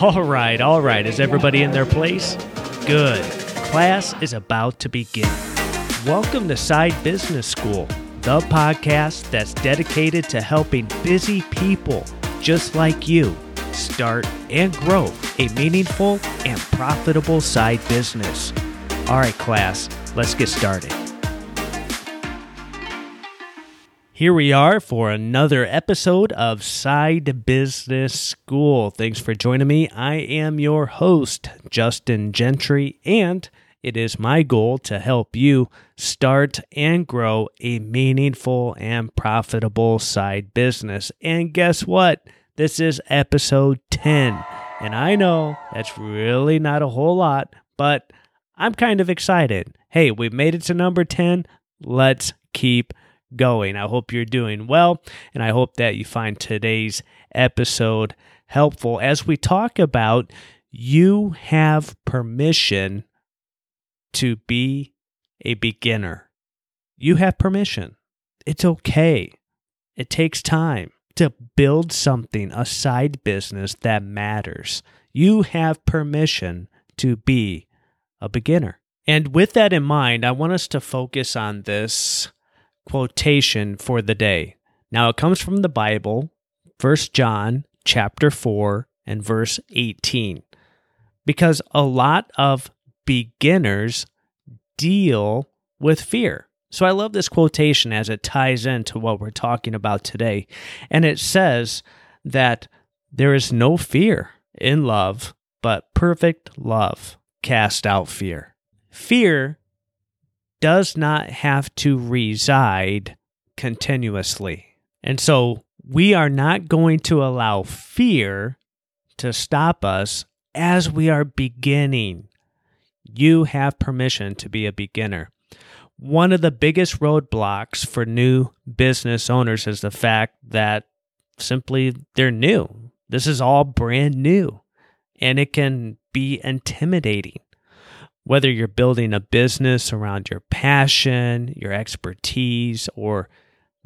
All right, all right. Is everybody in their place? Good. Class is about to begin. Welcome to Side Business School, the podcast that's dedicated to helping busy people just like you start and grow a meaningful and profitable side business. All right, class, let's get started. Here we are for another episode of Side Business School. Thanks for joining me. I am your host, Justin Gentry, and it is my goal to help you start and grow a meaningful and profitable side business. And guess what? This is episode 10. And I know that's really not a whole lot, but I'm kind of excited. Hey, we've made it to number 10. Let's keep going. I hope you're doing well, and I hope that you find today's episode helpful as we talk about you have permission to be a beginner. You have permission. It's okay. It takes time to build something, a side business that matters. You have permission to be a beginner. And with that in mind, I want us to focus on this quotation for the day. Now it comes from the Bible, 1 John chapter 4 and verse 18. Because a lot of beginners deal with fear. So I love this quotation as it ties into what we're talking about today. And it says that there is no fear in love, but perfect love cast out fear. Fear does not have to reside continuously. And so we are not going to allow fear to stop us as we are beginning. You have permission to be a beginner. One of the biggest roadblocks for new business owners is the fact that simply they're new. This is all brand new and it can be intimidating whether you're building a business around your passion, your expertise, or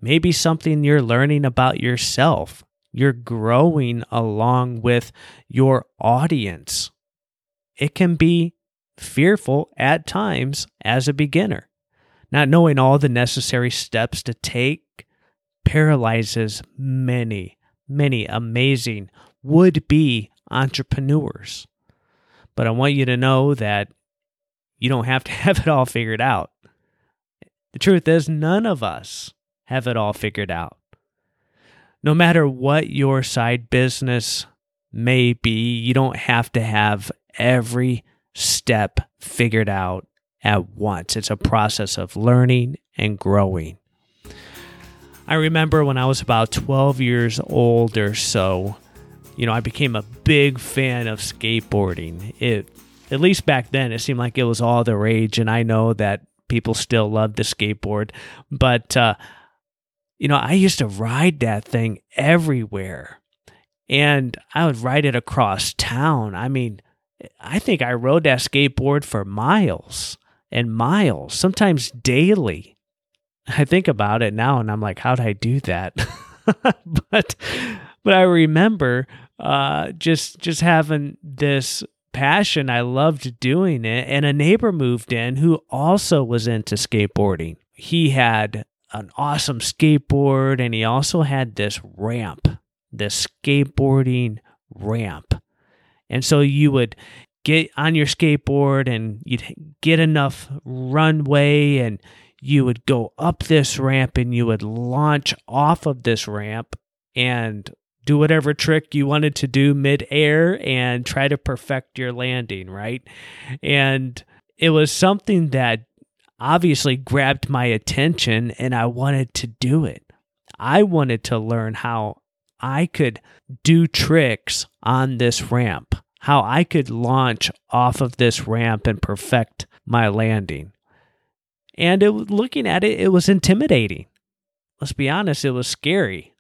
maybe something you're learning about yourself, you're growing along with your audience. It can be fearful at times as a beginner. Not knowing all the necessary steps to take paralyzes many, many amazing would be entrepreneurs. But I want you to know that you don't have to have it all figured out. The truth is, none of us have it all figured out. No matter what your side business may be, you don't have to have every step figured out at once. It's a process of learning and growing. I remember when I was about 12 years old or so, you know, I became a big fan of skateboarding. It at least back then, it seemed like it was all the rage. And I know that people still love the skateboard, but, uh, you know, I used to ride that thing everywhere and I would ride it across town. I mean, I think I rode that skateboard for miles and miles, sometimes daily. I think about it now and I'm like, how'd I do that? but but I remember uh, just just having this passion. I loved doing it. And a neighbor moved in who also was into skateboarding. He had an awesome skateboard and he also had this ramp, this skateboarding ramp. And so you would get on your skateboard and you'd get enough runway and you would go up this ramp and you would launch off of this ramp and do whatever trick you wanted to do midair and try to perfect your landing, right? And it was something that obviously grabbed my attention and I wanted to do it. I wanted to learn how I could do tricks on this ramp, how I could launch off of this ramp and perfect my landing. And it, looking at it, it was intimidating let's be honest, it was scary.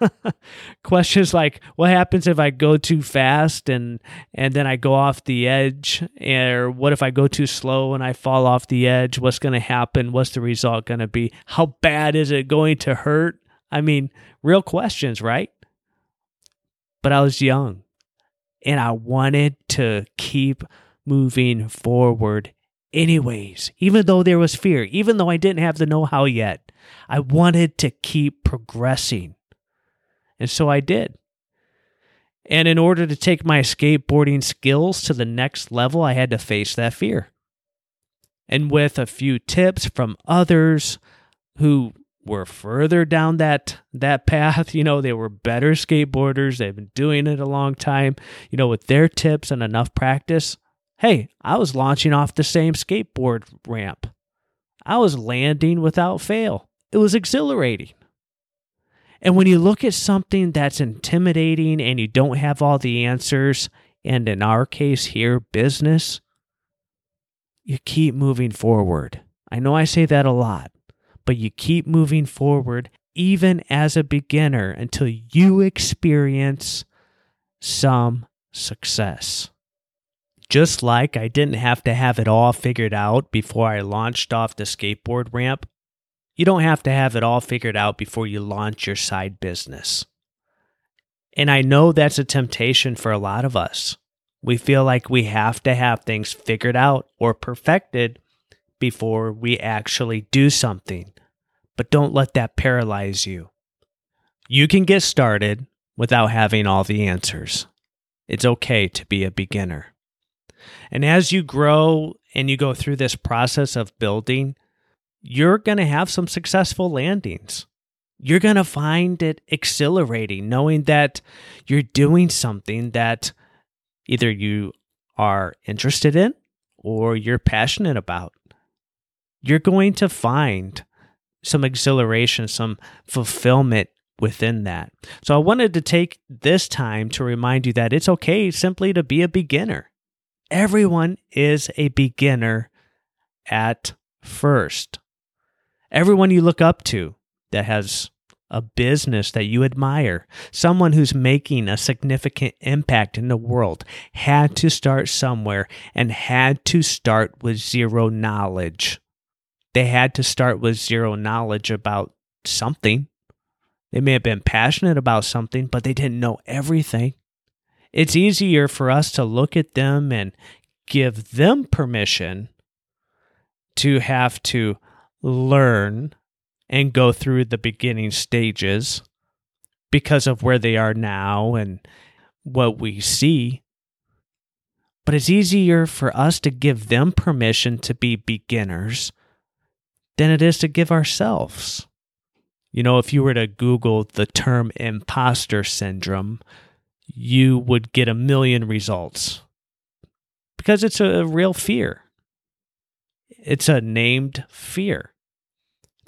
Questions like, what happens if I go too fast and and then I go off the edge? Or what if I go too slow and I fall off the edge? What's going to happen? What's the result going to be? How bad is it going to hurt? I mean, real questions, right? But I was young and I wanted to keep moving forward anyways, even though there was fear, even though I didn't have the know how yet. I wanted to keep progressing. And so I did. And in order to take my skateboarding skills to the next level, I had to face that fear. And with a few tips from others who were further down that that path, you know, they were better skateboarders, they've been doing it a long time, you know, with their tips and enough practice, hey, I was launching off the same skateboard ramp. I was landing without fail. It was exhilarating. And when you look at something that's intimidating and you don't have all the answers, and in our case here, business, you keep moving forward. I know I say that a lot, but you keep moving forward even as a beginner until you experience some success. Just like I didn't have to have it all figured out before I launched off the skateboard ramp, you don't have to have it all figured out before you launch your side business. And I know that's a temptation for a lot of us. We feel like we have to have things figured out or perfected before we actually do something. But don't let that paralyze you. You can get started without having all the answers. It's okay to be a beginner. And as you grow and you go through this process of building, you're going to have some successful landings. You're going to find it exhilarating knowing that you're doing something that either you are interested in or you're passionate about. You're going to find some exhilaration, some fulfillment within that. So I wanted to take this time to remind you that it's okay simply to be a beginner. Everyone is a beginner at first everyone you look up to that has a business that you admire, someone who's making a significant impact in the world, had to start somewhere and had to start with zero knowledge. They had to start with zero knowledge about something. They may have been passionate about something, but they didn't know everything. It's easier for us to look at them and give them permission to have to learn and go through the beginning stages because of where they are now and what we see. But it's easier for us to give them permission to be beginners than it is to give ourselves. You know, if you were to Google the term imposter syndrome, you would get a million results because it's a real fear. It's a named fear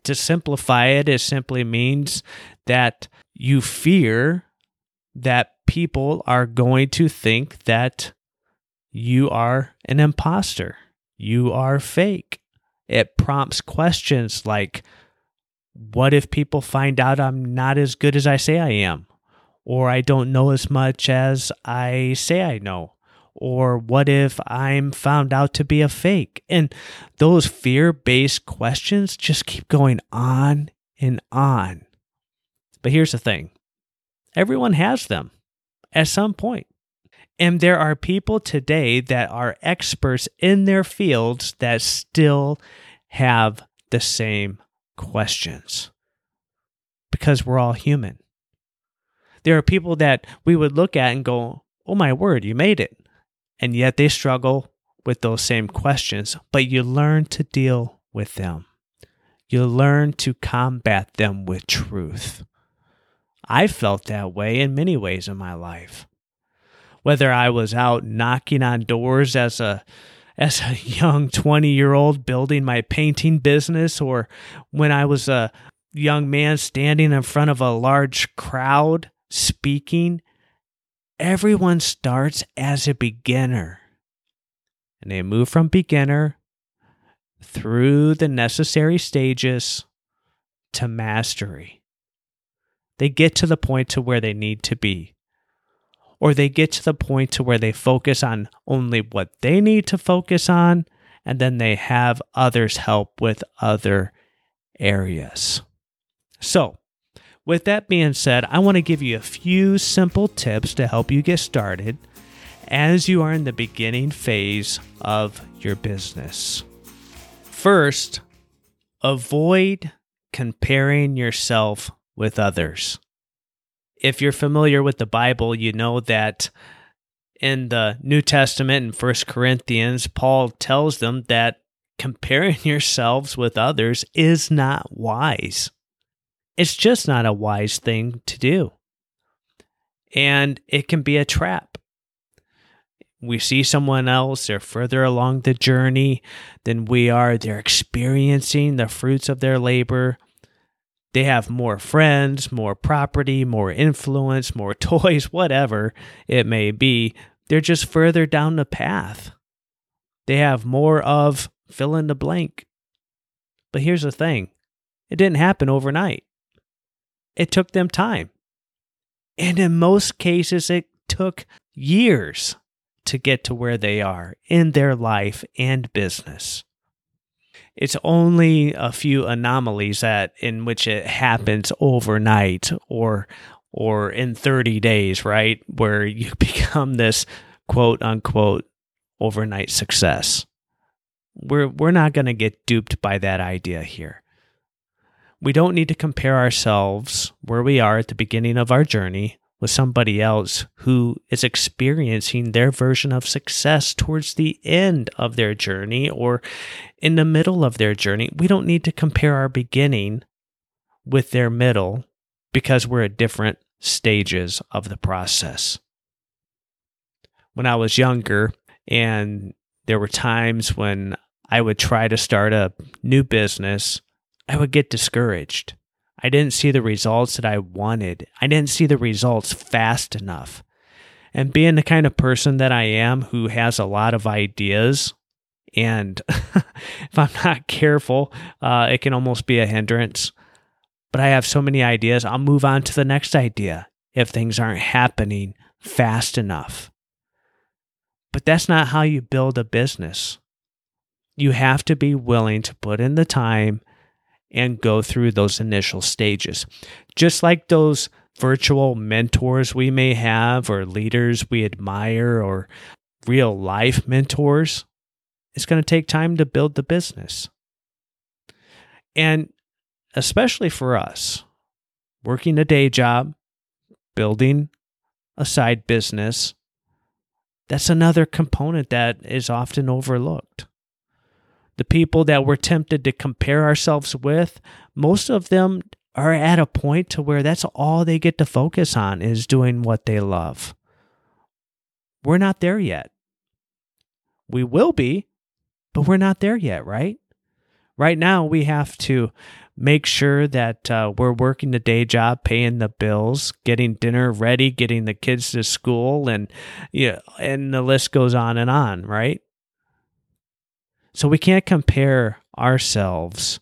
to simplify it, it simply means that you fear that people are going to think that you are an imposter, you are fake. It prompts questions like, what if people find out I'm not as good as I say I am? Or I don't know as much as I say I know? Or what if I'm found out to be a fake? And those fear based questions just keep going on and on. But here's the thing everyone has them at some point. And there are people today that are experts in their fields that still have the same questions because we're all human. There are people that we would look at and go, Oh my word, you made it and yet they struggle with those same questions, but you learn to deal with them. You learn to combat them with truth. I felt that way in many ways in my life. Whether I was out knocking on doors as a as a young 20 year old building my painting business, or when I was a young man standing in front of a large crowd speaking everyone starts as a beginner. And they move from beginner through the necessary stages to mastery. They get to the point to where they need to be. Or they get to the point to where they focus on only what they need to focus on and then they have others help with other areas. So, with that being said, I want to give you a few simple tips to help you get started. as you are in the beginning phase of your business. First, avoid comparing yourself with others. If you're familiar with the Bible, you know that in the New Testament in First Corinthians, Paul tells them that comparing yourselves with others is not wise. It's just not a wise thing to do. And it can be a trap. We see someone else, they're further along the journey than we are. They're experiencing the fruits of their labor. They have more friends, more property, more influence, more toys, whatever it may be. They're just further down the path. They have more of fill in the blank. But here's the thing it didn't happen overnight, it took them time. And in most cases, it took years to get to where they are in their life and business. It's only a few anomalies that in which it happens overnight or or in 30 days, right? Where you become this quote unquote overnight success. We're we're not going to get duped by that idea here. We don't need to compare ourselves where we are at the beginning of our journey with somebody else who is experiencing their version of success towards the end of their journey or in the middle of their journey. We don't need to compare our beginning with their middle because we're at different stages of the process. When I was younger, and there were times when I would try to start a new business, I would get discouraged. I didn't see the results that I wanted. I didn't see the results fast enough. And being the kind of person that I am who has a lot of ideas, and if I'm not careful, uh, it can almost be a hindrance. But I have so many ideas, I'll move on to the next idea if things aren't happening fast enough. But that's not how you build a business. You have to be willing to put in the time and go through those initial stages. Just like those virtual mentors we may have, or leaders we admire, or real life mentors, it's going to take time to build the business. And especially for us, working a day job, building a side business, that's another component that is often overlooked the people that we're tempted to compare ourselves with, most of them are at a point to where that's all they get to focus on is doing what they love. We're not there yet. We will be, but we're not there yet, right? Right now, we have to make sure that uh, we're working the day job, paying the bills, getting dinner ready, getting the kids to school, and yeah, and the list goes on and on, right? So we can't compare ourselves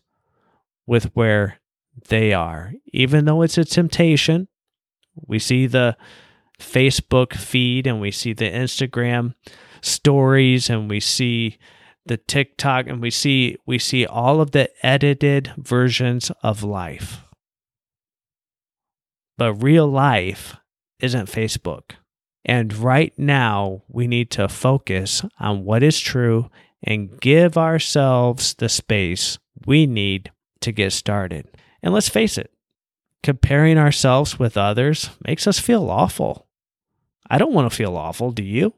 with where they are, even though it's a temptation. We see the Facebook feed and we see the Instagram stories and we see the TikTok and we see we see all of the edited versions of life. But real life isn't Facebook. And right now, we need to focus on what is true and give ourselves the space we need to get started. And let's face it, comparing ourselves with others makes us feel awful. I don't want to feel awful, do you?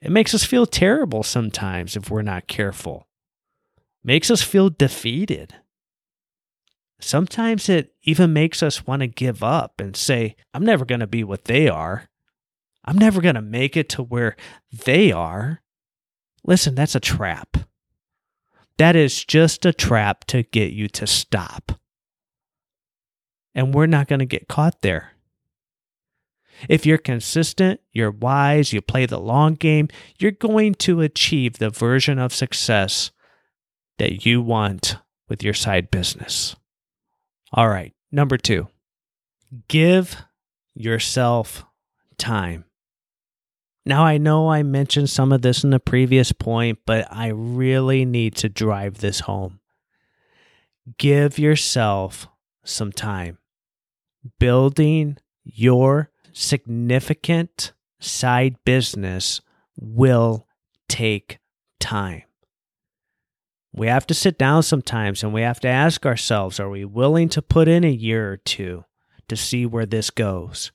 It makes us feel terrible sometimes if we're not careful. Makes us feel defeated. Sometimes it even makes us want to give up and say, I'm never going to be what they are. I'm never going to make it to where they are. Listen, that's a trap. That is just a trap to get you to stop. And we're not going to get caught there. If you're consistent, you're wise, you play the long game, you're going to achieve the version of success that you want with your side business. All right, number two, give yourself time. Now, I know I mentioned some of this in the previous point, but I really need to drive this home. Give yourself some time. Building your significant side business will take time. We have to sit down sometimes and we have to ask ourselves are we willing to put in a year or two to see where this goes?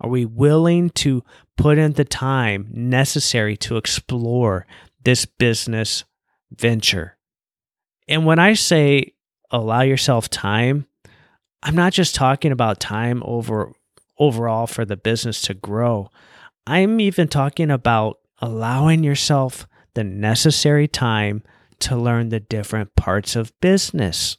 Are we willing to put in the time necessary to explore this business venture? And when I say allow yourself time, I'm not just talking about time over overall for the business to grow. I'm even talking about allowing yourself the necessary time to learn the different parts of business.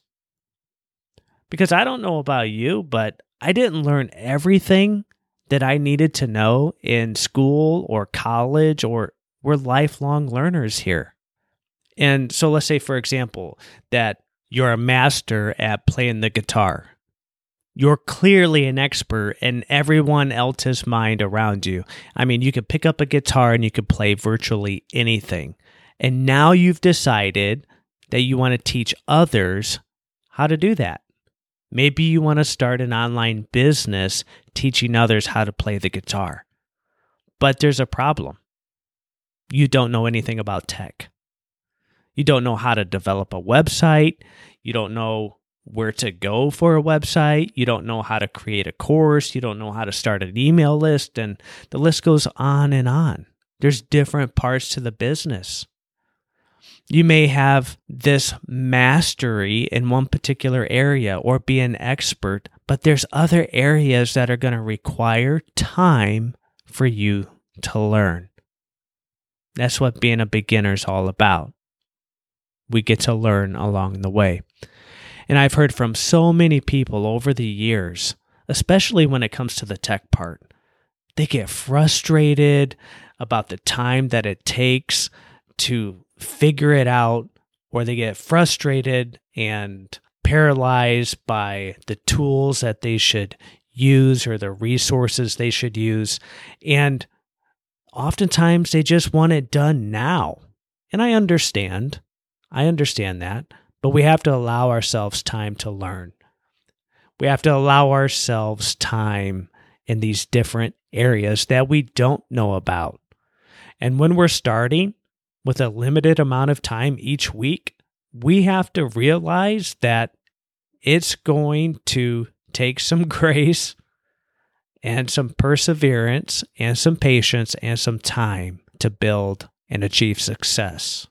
Because I don't know about you, but I didn't learn everything that I needed to know in school or college, or we're lifelong learners here. And so let's say, for example, that you're a master at playing the guitar you're clearly an expert in everyone else's mind around you. I mean, you could pick up a guitar and you could play virtually anything. And now you've decided that you want to teach others how to do that. Maybe you want to start an online business teaching others how to play the guitar. But there's a problem. You don't know anything about tech. You don't know how to develop a website. You don't know where to go for a website. You don't know how to create a course. You don't know how to start an email list. And the list goes on and on. There's different parts to the business. You may have this mastery in one particular area or be an expert, but there's other areas that are going to require time for you to learn. That's what being a beginner is all about. We get to learn along the way. And I've heard from so many people over the years, especially when it comes to the tech part, they get frustrated about the time that it takes to figure it out, or they get frustrated and paralyzed by the tools that they should use or the resources they should use. And oftentimes they just want it done now. And I understand. I understand that. But we have to allow ourselves time to learn. We have to allow ourselves time in these different areas that we don't know about. And when we're starting with a limited amount of time each week, we have to realize that it's going to take some grace and some perseverance and some patience and some time to build and achieve success.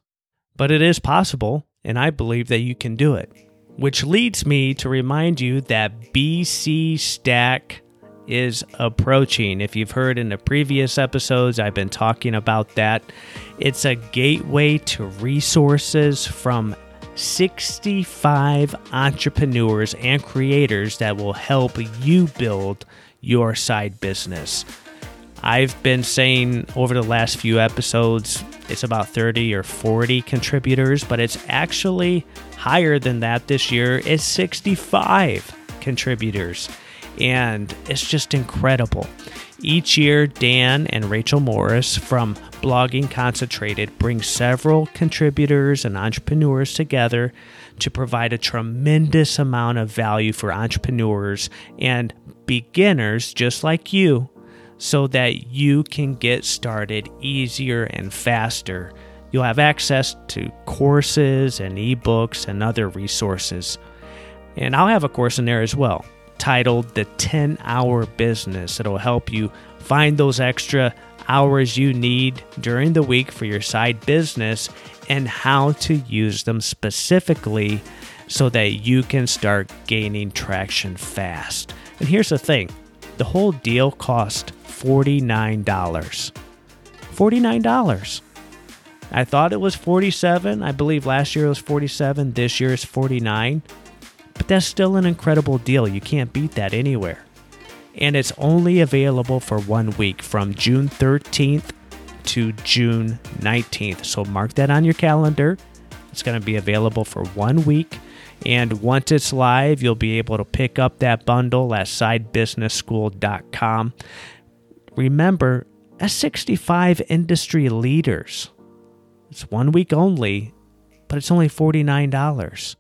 But it is possible and I believe that you can do it. Which leads me to remind you that BC Stack is approaching. If you've heard in the previous episodes, I've been talking about that. It's a gateway to resources from 65 entrepreneurs and creators that will help you build your side business. I've been saying over the last few episodes it's about 30 or 40 contributors, but it's actually higher than that this year. It's 65 contributors, and it's just incredible. Each year, Dan and Rachel Morris from Blogging Concentrated bring several contributors and entrepreneurs together to provide a tremendous amount of value for entrepreneurs and beginners just like you so that you can get started easier and faster. You'll have access to courses and ebooks and other resources. And I'll have a course in there as well titled The 10 Hour Business. It'll help you find those extra hours you need during the week for your side business and how to use them specifically so that you can start gaining traction fast. And here's the thing the whole deal cost $49. $49. I thought it was 47. I believe last year it was 47. This year is 49. But that's still an incredible deal. You can't beat that anywhere. And it's only available for one week from June 13th to June 19th. So mark that on your calendar. It's going to be available for one week. And once it's live, you'll be able to pick up that bundle at sidebusinessschool.com. Remember, as 65 industry leaders, it's one week only, but it's only $49.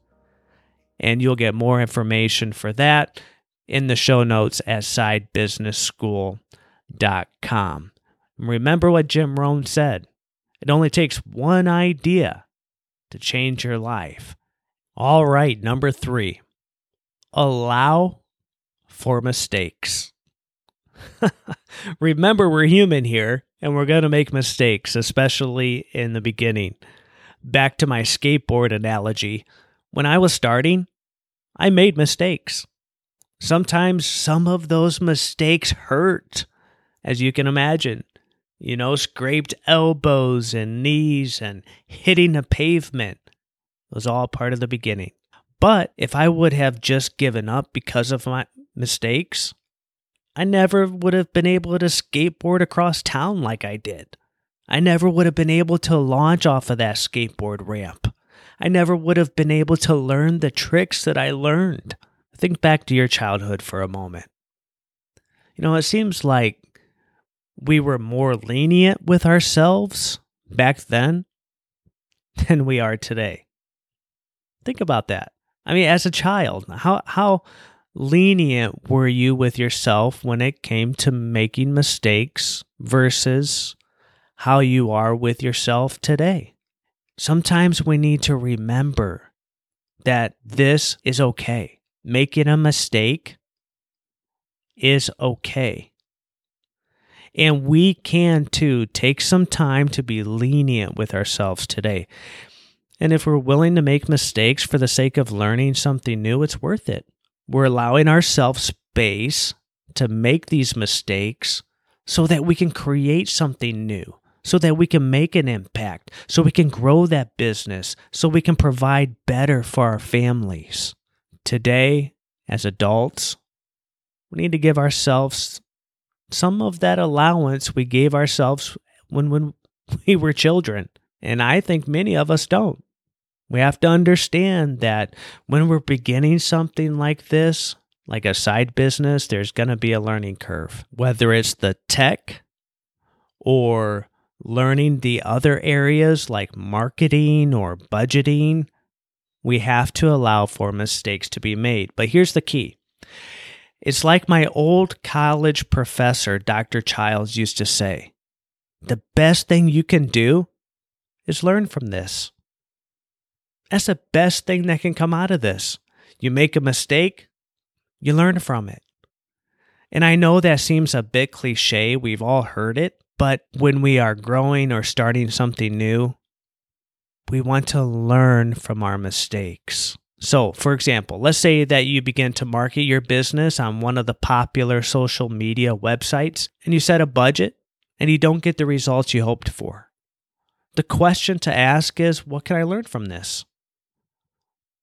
And you'll get more information for that in the show notes at sidebusinessschool.com. Remember what Jim Rohn said it only takes one idea to change your life. All right, number three, allow for mistakes. Remember, we're human here and we're going to make mistakes, especially in the beginning. Back to my skateboard analogy. When I was starting, I made mistakes. Sometimes some of those mistakes hurt, as you can imagine. You know, scraped elbows and knees and hitting the pavement it was all part of the beginning. But if I would have just given up because of my mistakes, I never would have been able to skateboard across town like I did. I never would have been able to launch off of that skateboard ramp. I never would have been able to learn the tricks that I learned. Think back to your childhood for a moment. You know, it seems like we were more lenient with ourselves back then than we are today. Think about that. I mean, as a child, how how lenient were you with yourself when it came to making mistakes versus how you are with yourself today? Sometimes we need to remember that this is okay. Making a mistake is okay. And we can too take some time to be lenient with ourselves today. And if we're willing to make mistakes for the sake of learning something new, it's worth it. We're allowing ourselves space to make these mistakes so that we can create something new, so that we can make an impact, so we can grow that business, so we can provide better for our families. Today, as adults, we need to give ourselves some of that allowance we gave ourselves when, when we were children. And I think many of us don't. We have to understand that when we're beginning something like this, like a side business, there's going to be a learning curve. Whether it's the tech or learning the other areas like marketing or budgeting, we have to allow for mistakes to be made. But here's the key it's like my old college professor, Dr. Childs, used to say the best thing you can do is learn from this. That's the best thing that can come out of this. You make a mistake, you learn from it. And I know that seems a bit cliche, we've all heard it, but when we are growing or starting something new, we want to learn from our mistakes. So, for example, let's say that you begin to market your business on one of the popular social media websites and you set a budget and you don't get the results you hoped for. The question to ask is what can I learn from this?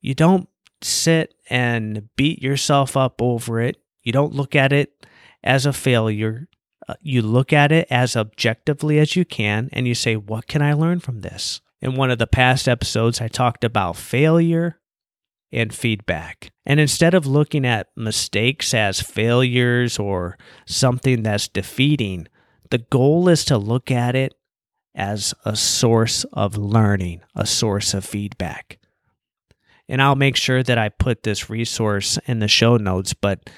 You don't sit and beat yourself up over it. You don't look at it as a failure. Uh, you look at it as objectively as you can and you say, What can I learn from this? In one of the past episodes, I talked about failure and feedback. And instead of looking at mistakes as failures or something that's defeating, the goal is to look at it as a source of learning, a source of feedback and I'll make sure that I put this resource in the show notes. But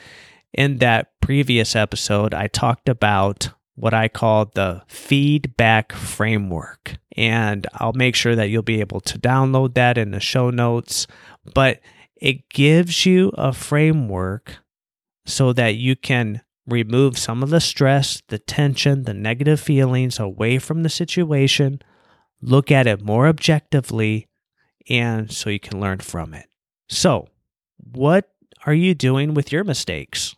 in that previous episode, I talked about what I call the feedback framework. And I'll make sure that you'll be able to download that in the show notes. But it gives you a framework so that you can remove some of the stress, the tension, the negative feelings away from the situation, look at it more objectively, and so you can learn from it. So, what are you doing with your mistakes?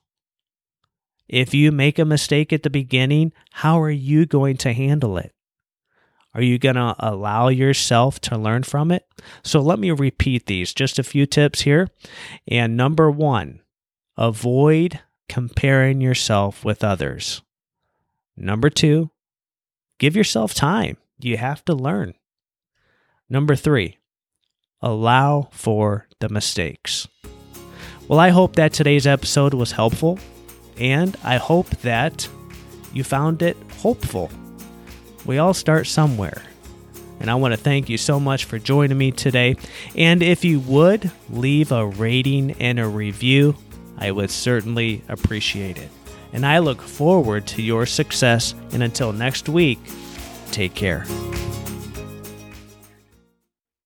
If you make a mistake at the beginning, how are you going to handle it? Are you going to allow yourself to learn from it? So let me repeat these, just a few tips here. And number one, avoid comparing yourself with others. Number two, give yourself time. You have to learn. Number three, allow for the mistakes. Well, I hope that today's episode was helpful, and I hope that you found it hopeful. We all start somewhere. And I want to thank you so much for joining me today. And if you would leave a rating and a review, I would certainly appreciate it. and I look forward to your success. And until next week, take care.